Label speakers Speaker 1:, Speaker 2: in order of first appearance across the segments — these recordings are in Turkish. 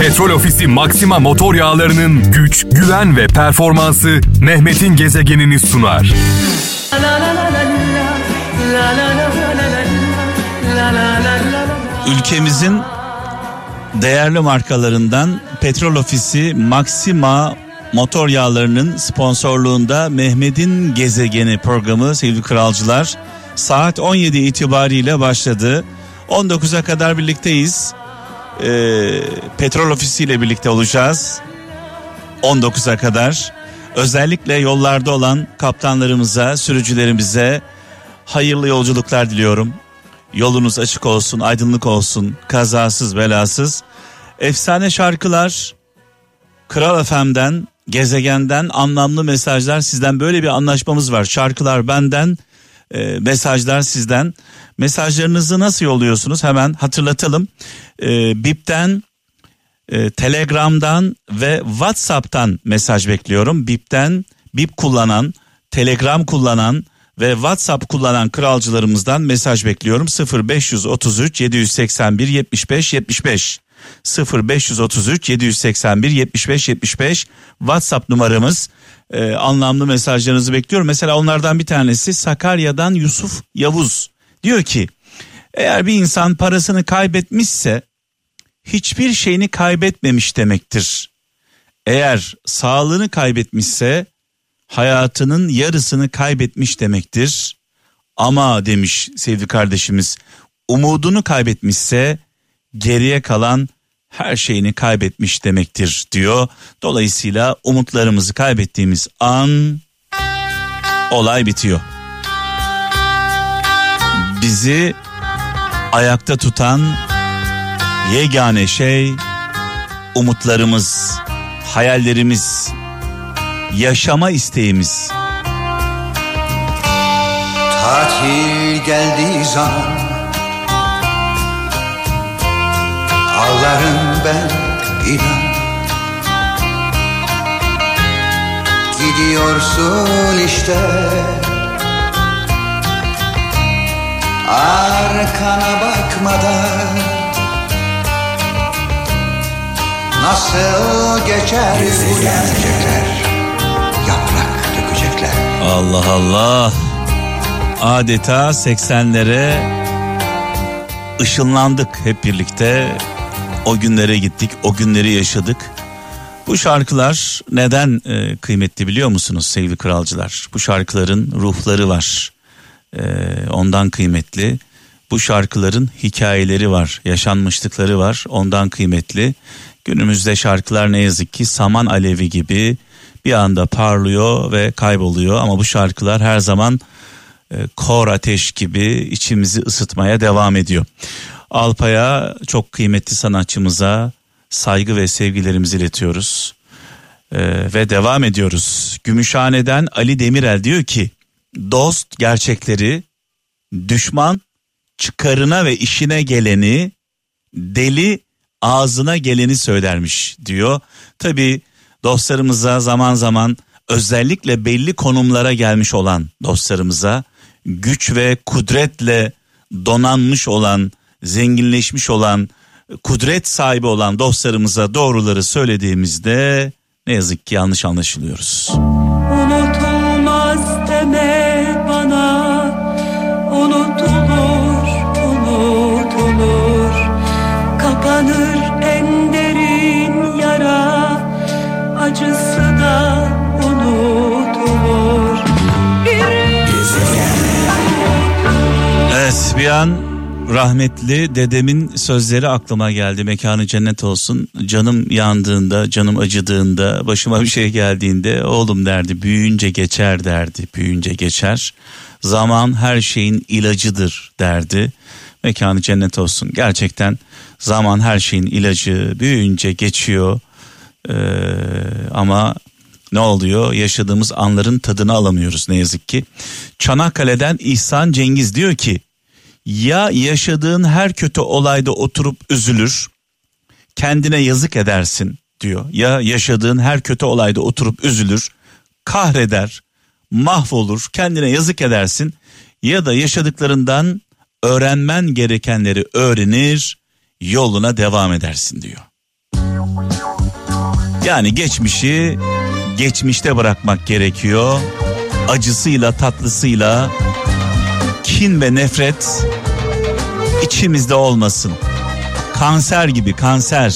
Speaker 1: Petrol Ofisi Maxima motor yağlarının güç, güven ve performansı Mehmet'in gezegenini sunar.
Speaker 2: Ülkemizin değerli markalarından Petrol Ofisi Maxima motor yağlarının sponsorluğunda Mehmet'in gezegeni programı sevgili kralcılar saat 17 itibariyle başladı. 19'a kadar birlikteyiz. Ee, Petrol Ofisi ile birlikte olacağız. 19'a kadar. Özellikle yollarda olan kaptanlarımıza, sürücülerimize hayırlı yolculuklar diliyorum. Yolunuz açık olsun, aydınlık olsun, kazasız belasız. Efsane şarkılar, Kral FM'den, gezegenden anlamlı mesajlar sizden böyle bir anlaşmamız var. Şarkılar benden, e, mesajlar sizden. Mesajlarınızı nasıl yolluyorsunuz? Hemen hatırlatalım. E, BIP'ten, e, Telegram'dan ve WhatsApp'tan mesaj bekliyorum. BIP'ten, BIP kullanan, Telegram kullanan ve WhatsApp kullanan kralcılarımızdan mesaj bekliyorum. 0533 781 75 75 0533 781 75 75 WhatsApp numaramız. Ee, anlamlı mesajlarınızı bekliyorum. Mesela onlardan bir tanesi Sakarya'dan Yusuf Yavuz. Diyor ki eğer bir insan parasını kaybetmişse hiçbir şeyini kaybetmemiş demektir. Eğer sağlığını kaybetmişse hayatının yarısını kaybetmiş demektir. Ama demiş sevgili kardeşimiz umudunu kaybetmişse geriye kalan her şeyini kaybetmiş demektir diyor. Dolayısıyla umutlarımızı kaybettiğimiz an olay bitiyor. Bizi ayakta tutan yegane şey umutlarımız, hayallerimiz, yaşama isteğimiz.
Speaker 3: Tatil geldiği zaman Ağlarım ben inan. Gidiyorsun işte. Arkana bakmadan. Nasıl geçer bu gelecekler Yaprak dökecekler.
Speaker 2: Allah Allah. Adeta 80'lere ışınlandık hep birlikte. O günlere gittik, o günleri yaşadık. Bu şarkılar neden e, kıymetli biliyor musunuz sevgili kralcılar? Bu şarkıların ruhları var. E, ondan kıymetli. Bu şarkıların hikayeleri var, yaşanmışlıkları var. Ondan kıymetli. Günümüzde şarkılar ne yazık ki saman alevi gibi bir anda parlıyor ve kayboluyor ama bu şarkılar her zaman e, kor ateş gibi içimizi ısıtmaya devam ediyor. Alpay'a çok kıymetli sanatçımıza saygı ve sevgilerimizi iletiyoruz. E, ve devam ediyoruz. Gümüşhane'den Ali Demirel diyor ki dost gerçekleri düşman çıkarına ve işine geleni deli ağzına geleni söylermiş diyor. Tabi dostlarımıza zaman zaman özellikle belli konumlara gelmiş olan dostlarımıza güç ve kudretle donanmış olan, zenginleşmiş olan, kudret sahibi olan dostlarımıza doğruları söylediğimizde ne yazık ki yanlış anlaşılıyoruz.
Speaker 4: Unutulmaz deme bana. Unutulur, unutulur. Kapanır en derin yara. Acısı da unutulur. Bir
Speaker 2: Evet bir an rahmetli dedemin sözleri aklıma geldi. Mekanı cennet olsun. Canım yandığında, canım acıdığında, başıma bir şey geldiğinde oğlum derdi. Büyüyünce geçer derdi. Büyüyünce geçer. Zaman her şeyin ilacıdır derdi. Mekanı cennet olsun. Gerçekten zaman her şeyin ilacı. Büyüyünce geçiyor. Ee, ama ne oluyor? Yaşadığımız anların tadını alamıyoruz ne yazık ki. Çanakkale'den İhsan Cengiz diyor ki ya yaşadığın her kötü olayda oturup üzülür, kendine yazık edersin diyor. Ya yaşadığın her kötü olayda oturup üzülür, kahreder, mahvolur, kendine yazık edersin ya da yaşadıklarından öğrenmen gerekenleri öğrenir, yoluna devam edersin diyor. Yani geçmişi geçmişte bırakmak gerekiyor. Acısıyla tatlısıyla kin ve nefret içimizde olmasın. Kanser gibi kanser.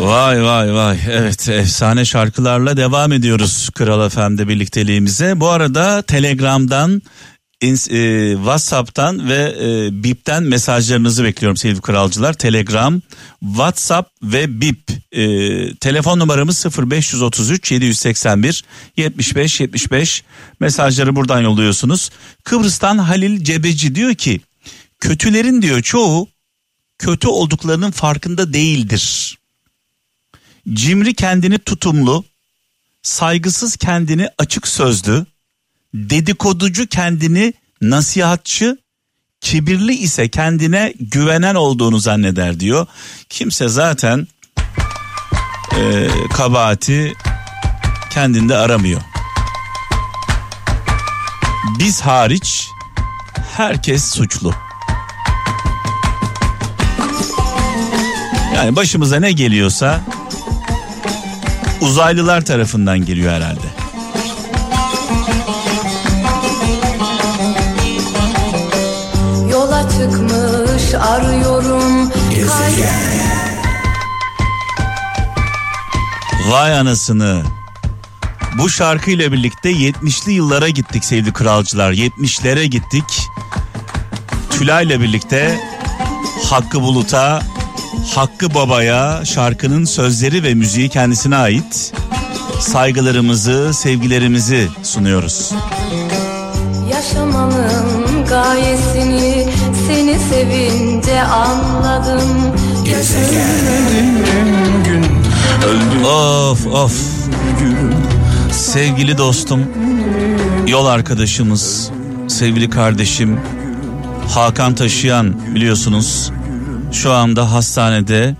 Speaker 2: Vay vay vay evet efsane şarkılarla devam ediyoruz Kral FM'de birlikteliğimize. Bu arada Telegram'dan e, WhatsApp'tan ve e, Bip'ten mesajlarınızı bekliyorum sevgili kralcılar. Telegram, WhatsApp ve Bip. E, telefon numaramız 0533 781 75 75. Mesajları buradan yolluyorsunuz. Kıbrıs'tan Halil Cebeci diyor ki kötülerin diyor çoğu kötü olduklarının farkında değildir. Cimri kendini tutumlu, saygısız kendini açık sözlü, dedikoducu kendini nasihatçı, kibirli ise kendine güvenen olduğunu zanneder diyor. Kimse zaten e, kabahati kendinde aramıyor. Biz hariç herkes suçlu. Yani başımıza ne geliyorsa uzaylılar tarafından geliyor herhalde.
Speaker 4: Çıkmış arıyorum
Speaker 2: Vay anasını. Bu şarkıyla birlikte 70'li yıllara gittik sevgili kralcılar. 70'lere gittik. Tülay'la birlikte Hakkı Bulut'a, Hakkı Baba'ya şarkının sözleri ve müziği kendisine ait. Saygılarımızı, sevgilerimizi sunuyoruz.
Speaker 4: Yaşamanın gayesini seni sevince anladım
Speaker 2: Of of. Sevgili dostum, yol arkadaşımız, sevgili kardeşim Hakan Taşıyan biliyorsunuz şu anda hastanede.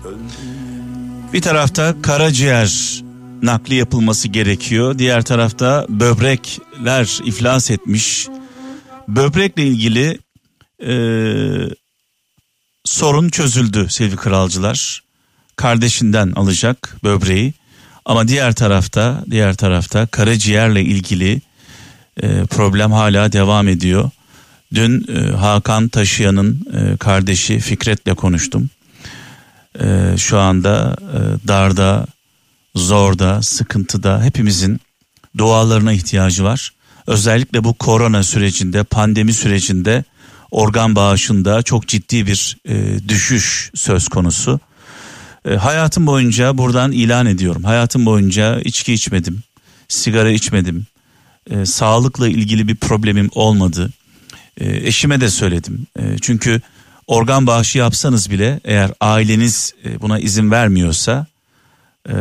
Speaker 2: Bir tarafta karaciğer nakli yapılması gerekiyor. Diğer tarafta böbrekler iflas etmiş. Böbrekle ilgili eee, sorun çözüldü sevgili kralcılar. Kardeşinden alacak böbreği. Ama diğer tarafta, diğer tarafta karaciğerle ilgili e, problem hala devam ediyor. Dün e, Hakan Taşıyan'ın e, kardeşi Fikret'le konuştum. E, şu anda e, darda, zorda, sıkıntıda hepimizin dualarına ihtiyacı var. Özellikle bu korona sürecinde, pandemi sürecinde organ bağışında çok ciddi bir e, düşüş söz konusu. E, hayatım boyunca buradan ilan ediyorum. Hayatım boyunca içki içmedim, sigara içmedim. E, sağlıkla ilgili bir problemim olmadı. E, eşime de söyledim. E, çünkü organ bağışı yapsanız bile eğer aileniz e, buna izin vermiyorsa e,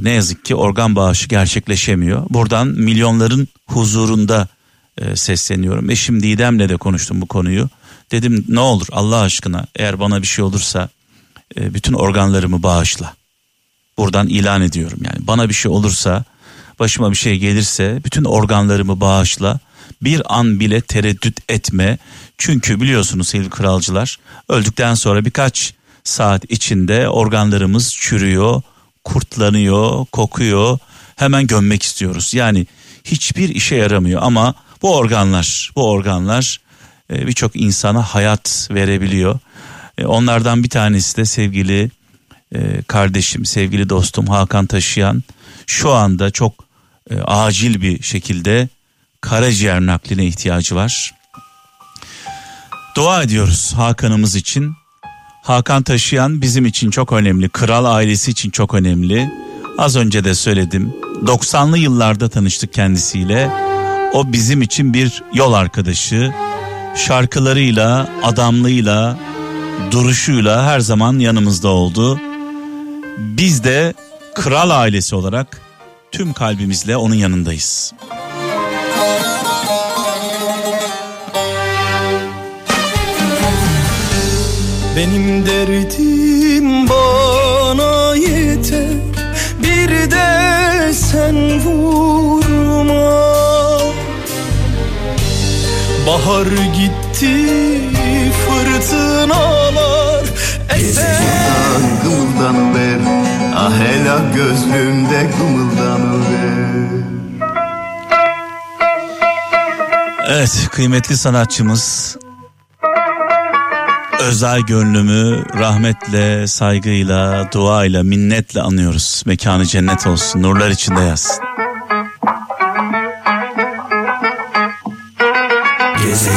Speaker 2: ne yazık ki organ bağışı gerçekleşemiyor. Buradan milyonların huzurunda e, sesleniyorum. Eşim Didem'le de konuştum bu konuyu. Dedim ne olur Allah aşkına eğer bana bir şey olursa e, bütün organlarımı bağışla. Buradan ilan ediyorum yani bana bir şey olursa başıma bir şey gelirse bütün organlarımı bağışla. Bir an bile tereddüt etme. Çünkü biliyorsunuz sevgili kralcılar öldükten sonra birkaç saat içinde organlarımız çürüyor, kurtlanıyor, kokuyor. Hemen gömmek istiyoruz. Yani hiçbir işe yaramıyor ama bu organlar, bu organlar e, birçok insana hayat verebiliyor. E, Onlardan bir tanesi de sevgili e, kardeşim, sevgili dostum Hakan Taşıyan şu anda çok acil bir şekilde karaciğer nakline ihtiyacı var. Dua ediyoruz Hakan'ımız için. Hakan Taşıyan bizim için çok önemli. Kral ailesi için çok önemli. Az önce de söyledim. 90'lı yıllarda tanıştık kendisiyle. O bizim için bir yol arkadaşı. Şarkılarıyla, adamlığıyla, duruşuyla her zaman yanımızda oldu. Biz de kral ailesi olarak tüm kalbimizle onun yanındayız.
Speaker 5: Benim derdim Bahar gitti fırtınalar eser.
Speaker 3: Kımıldanıver Ah hela gözlümde kımıldanıver
Speaker 2: Evet kıymetli sanatçımız Özay gönlümü rahmetle, saygıyla, duayla, minnetle anıyoruz. Mekanı cennet olsun, nurlar içinde yatsın.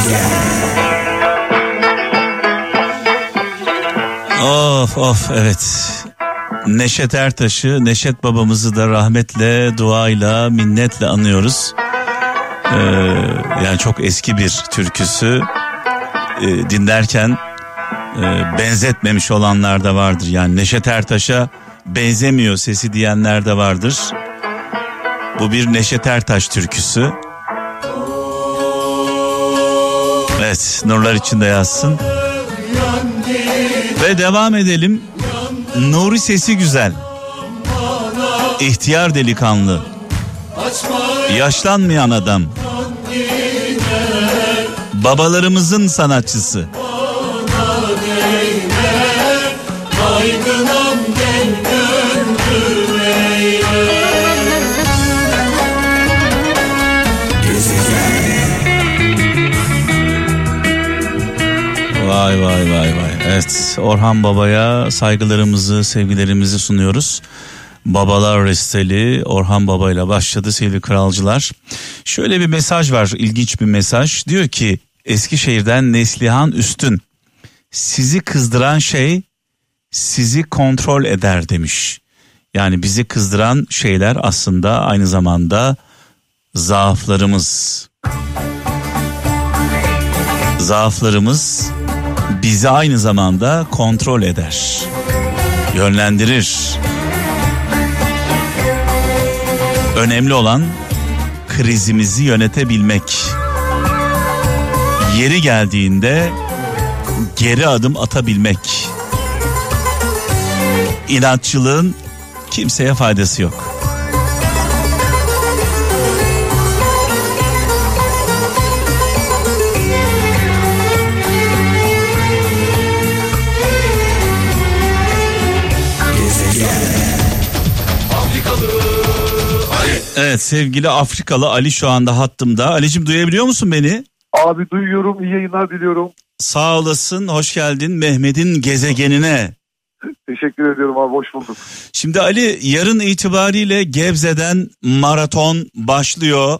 Speaker 2: Of of evet. Neşet Ertaş'ı, Neşet babamızı da rahmetle, duayla, minnetle anıyoruz. Ee, yani çok eski bir türküsü. Ee, dinlerken e, benzetmemiş olanlar da vardır. Yani Neşet Ertaş'a benzemiyor sesi diyenler de vardır. Bu bir Neşet Ertaş türküsü. Evet nurlar içinde yazsın. Ve devam edelim. Nuri sesi güzel. İhtiyar delikanlı. Yaşlanmayan adam. Babalarımızın sanatçısı. Vay vay vay vay. Evet Orhan Baba'ya saygılarımızı, sevgilerimizi sunuyoruz. Babalar Resteli Orhan Baba ile başladı sevgili kralcılar. Şöyle bir mesaj var, ilginç bir mesaj. Diyor ki Eskişehir'den Neslihan Üstün. Sizi kızdıran şey sizi kontrol eder demiş. Yani bizi kızdıran şeyler aslında aynı zamanda zaaflarımız. Zaaflarımız bizi aynı zamanda kontrol eder. Yönlendirir. Önemli olan krizimizi yönetebilmek. Yeri geldiğinde geri adım atabilmek. İnatçılığın kimseye faydası yok. Evet sevgili Afrikalı Ali şu anda hattımda. Ali'cim duyabiliyor musun beni?
Speaker 6: Abi duyuyorum iyi yayınlar diliyorum.
Speaker 2: Sağ olasın hoş geldin Mehmet'in gezegenine.
Speaker 6: Teşekkür ediyorum abi hoş bulduk.
Speaker 2: Şimdi Ali yarın itibariyle Gebze'den maraton başlıyor.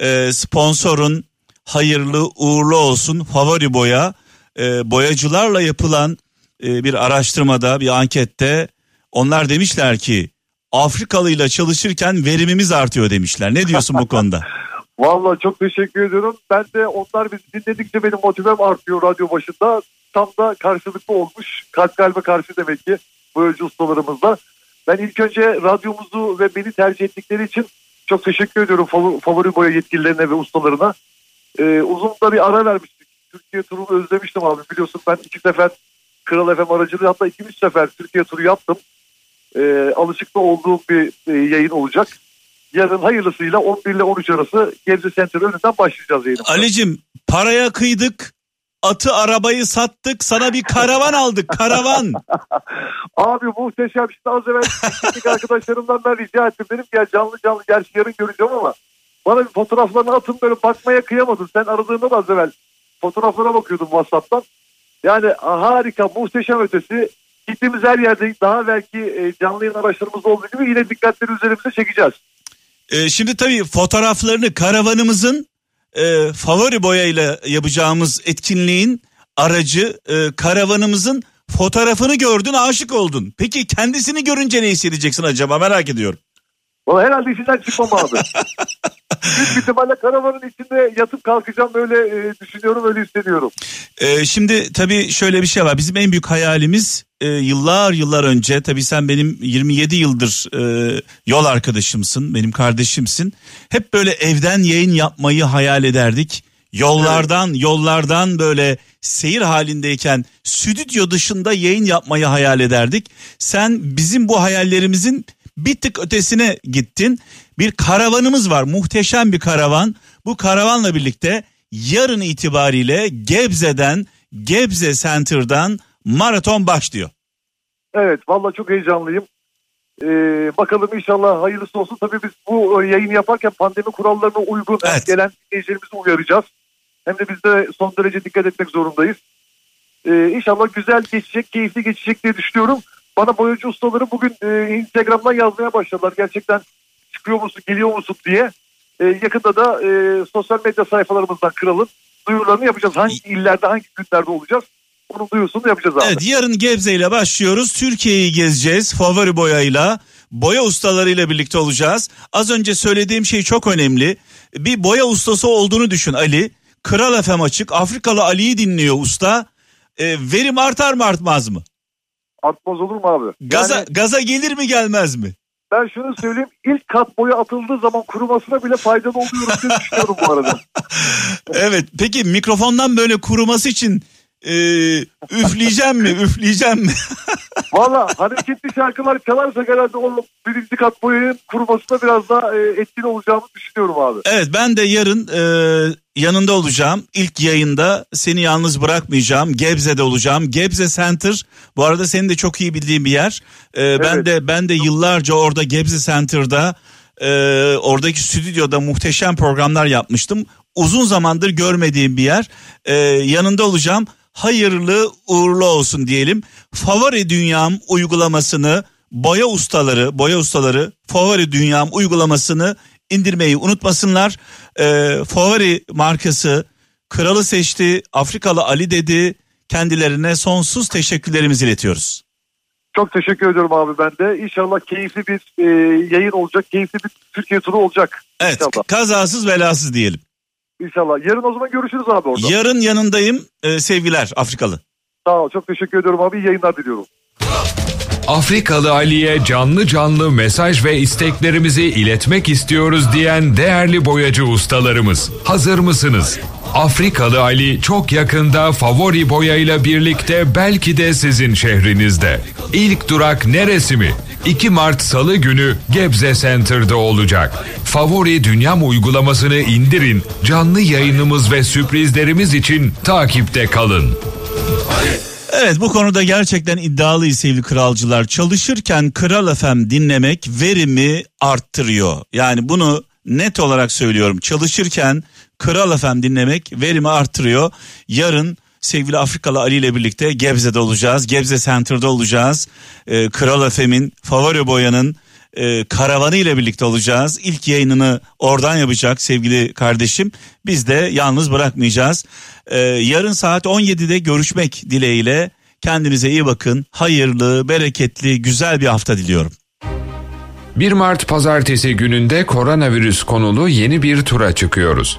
Speaker 2: Ee, sponsorun hayırlı uğurlu olsun favori boya. Ee, boyacılarla yapılan e, bir araştırmada bir ankette onlar demişler ki Afrikalıyla çalışırken verimimiz artıyor demişler. Ne diyorsun bu konuda?
Speaker 6: Vallahi çok teşekkür ediyorum. Ben de onlar bizi dinledikçe benim motivem artıyor radyo başında. Tam da karşılıklı olmuş. Kalp kalbe karşı demek ki boyacı ustalarımızla. Ben ilk önce radyomuzu ve beni tercih ettikleri için çok teşekkür ediyorum favori boya yetkililerine ve ustalarına. Ee, uzun da bir ara vermiştik. Türkiye turunu özlemiştim abi biliyorsun ben iki sefer Kral FM aracılığı hatta iki üç sefer Türkiye turu yaptım. Ee, alışıklı olduğum bir e, yayın olacak. Yarın hayırlısıyla 11 ile 13 arası Gebze Center önünden başlayacağız yayınımıza.
Speaker 2: Ali'cim paraya kıydık. Atı arabayı sattık sana bir karavan aldık karavan.
Speaker 6: Abi muhteşem işte az evvel arkadaşlarımdan ben rica ettim. Dedim ya canlı canlı gerçi yarın göreceğim ama bana bir fotoğraflarını atın böyle bakmaya kıyamadım. Sen aradığında da az evvel fotoğraflara bakıyordum WhatsApp'tan. Yani harika muhteşem ötesi. Gittiğimiz her yerde daha belki e, canlı yayın araçlarımızda olduğu gibi yine dikkatleri üzerimize çekeceğiz.
Speaker 2: Ee, şimdi tabii fotoğraflarını karavanımızın e, favori boyayla yapacağımız etkinliğin aracı e, karavanımızın fotoğrafını gördün aşık oldun. Peki kendisini görünce ne hissedeceksin acaba merak ediyorum.
Speaker 6: Valla herhalde içinden çıkmam abi. Büyük ihtimalle karavanın içinde yatıp kalkacağım böyle e, düşünüyorum öyle hissediyorum.
Speaker 2: Ee, şimdi tabii şöyle bir şey var. Bizim en büyük hayalimiz e, yıllar yıllar önce tabii sen benim 27 yıldır e, yol arkadaşımsın, benim kardeşimsin. Hep böyle evden yayın yapmayı hayal ederdik. Yollardan yollardan böyle seyir halindeyken stüdyo dışında yayın yapmayı hayal ederdik. Sen bizim bu hayallerimizin bir tık ötesine gittin. Bir karavanımız var muhteşem bir karavan. Bu karavanla birlikte yarın itibariyle Gebze'den Gebze Center'dan maraton başlıyor.
Speaker 6: Evet valla çok heyecanlıyım. Ee, bakalım inşallah hayırlısı olsun. Tabii biz bu e, yayını yaparken pandemi kurallarına uygun
Speaker 2: Evet.
Speaker 6: gelen dinleyicilerimizi uyaracağız. Hem de biz de son derece dikkat etmek zorundayız. Ee, inşallah güzel geçecek, keyifli geçecek diye düşünüyorum. Bana boyacı ustaları bugün e, Instagram'dan yazmaya başladılar. Gerçekten çıkıyor musun, geliyor musun diye. Ee, yakında da e, sosyal medya sayfalarımızdan kralın duyurularını yapacağız. Hangi illerde, hangi günlerde olacağız? Onun duyurusunu yapacağız abi.
Speaker 2: Evet yarın Gebze ile başlıyoruz. Türkiye'yi gezeceğiz favori boyayla. Boya ustalarıyla birlikte olacağız. Az önce söylediğim şey çok önemli. Bir boya ustası olduğunu düşün Ali. Kral FM açık. Afrikalı Ali'yi dinliyor usta. E, verim artar mı artmaz mı?
Speaker 6: Artmaz olur mu abi?
Speaker 2: Gaza,
Speaker 6: Yani
Speaker 2: gaza gelir mi gelmez mi?
Speaker 6: ben şunu söyleyeyim. ilk kat boya atıldığı zaman kurumasına bile faydalı oluyorum diye düşünüyorum bu arada.
Speaker 2: Evet peki mikrofondan böyle kuruması için e, üfleyeceğim mi üfleyeceğim mi?
Speaker 6: Valla hareketli şarkılar çalarsak herhalde o birinci kat boyanın kurumasına biraz daha e, etkili olacağımı düşünüyorum abi.
Speaker 2: Evet ben de yarın e, yanında olacağım. İlk yayında seni yalnız bırakmayacağım. Gebze'de olacağım. Gebze Center bu arada senin de çok iyi bildiğin bir yer. E, Ben
Speaker 6: Evet.
Speaker 2: de ben de yıllarca orada Gebze Center'da e, oradaki stüdyoda muhteşem programlar yapmıştım. Uzun zamandır görmediğim bir yer. E, yanında olacağım. Hayırlı uğurlu olsun diyelim. Favori Dünyam uygulamasını boya ustaları, boya ustaları favori dünyam uygulamasını indirmeyi unutmasınlar. Ee, favori markası kralı seçti, Afrikalı Ali dedi. Kendilerine sonsuz teşekkürlerimizi iletiyoruz.
Speaker 6: Çok teşekkür ediyorum abi ben de. İnşallah keyifli bir e, yayın olacak. Keyifli bir Türkiye turu olacak.
Speaker 2: Evet,
Speaker 6: İnşallah.
Speaker 2: kazasız belasız diyelim.
Speaker 6: İnşallah. Yarın o zaman görüşürüz abi orada.
Speaker 2: Yarın yanındayım. Ee, sevgiler Afrikalı.
Speaker 6: Sağ ol. Çok teşekkür ediyorum abi. İyi yayınlar diliyorum.
Speaker 7: Afrikalı Ali'ye canlı canlı mesaj ve isteklerimizi iletmek istiyoruz diyen değerli boyacı ustalarımız. Hazır mısınız? Afrikalı Ali çok yakında favori boyayla birlikte belki de sizin şehrinizde. İlk durak neresi mi? 2 Mart Salı günü Gebze Center'da olacak. Favori Dünyam uygulamasını indirin. Canlı yayınımız ve sürprizlerimiz için takipte kalın.
Speaker 2: Evet bu konuda gerçekten iddialıyız sevgili kralcılar. Çalışırken Kral FM dinlemek verimi arttırıyor. Yani bunu net olarak söylüyorum. Çalışırken Kral FM dinlemek verimi arttırıyor. Yarın sevgili Afrikalı Ali ile birlikte Gebze'de olacağız. Gebze Center'da olacağız. Ee, Kral FM'in favori boyanın e, karavanı ile birlikte olacağız. İlk yayınını oradan yapacak sevgili kardeşim. Biz de yalnız bırakmayacağız. Ee, yarın saat 17'de görüşmek dileğiyle. Kendinize iyi bakın. Hayırlı, bereketli, güzel bir hafta diliyorum.
Speaker 7: 1 Mart pazartesi gününde koronavirüs konulu yeni bir tura çıkıyoruz.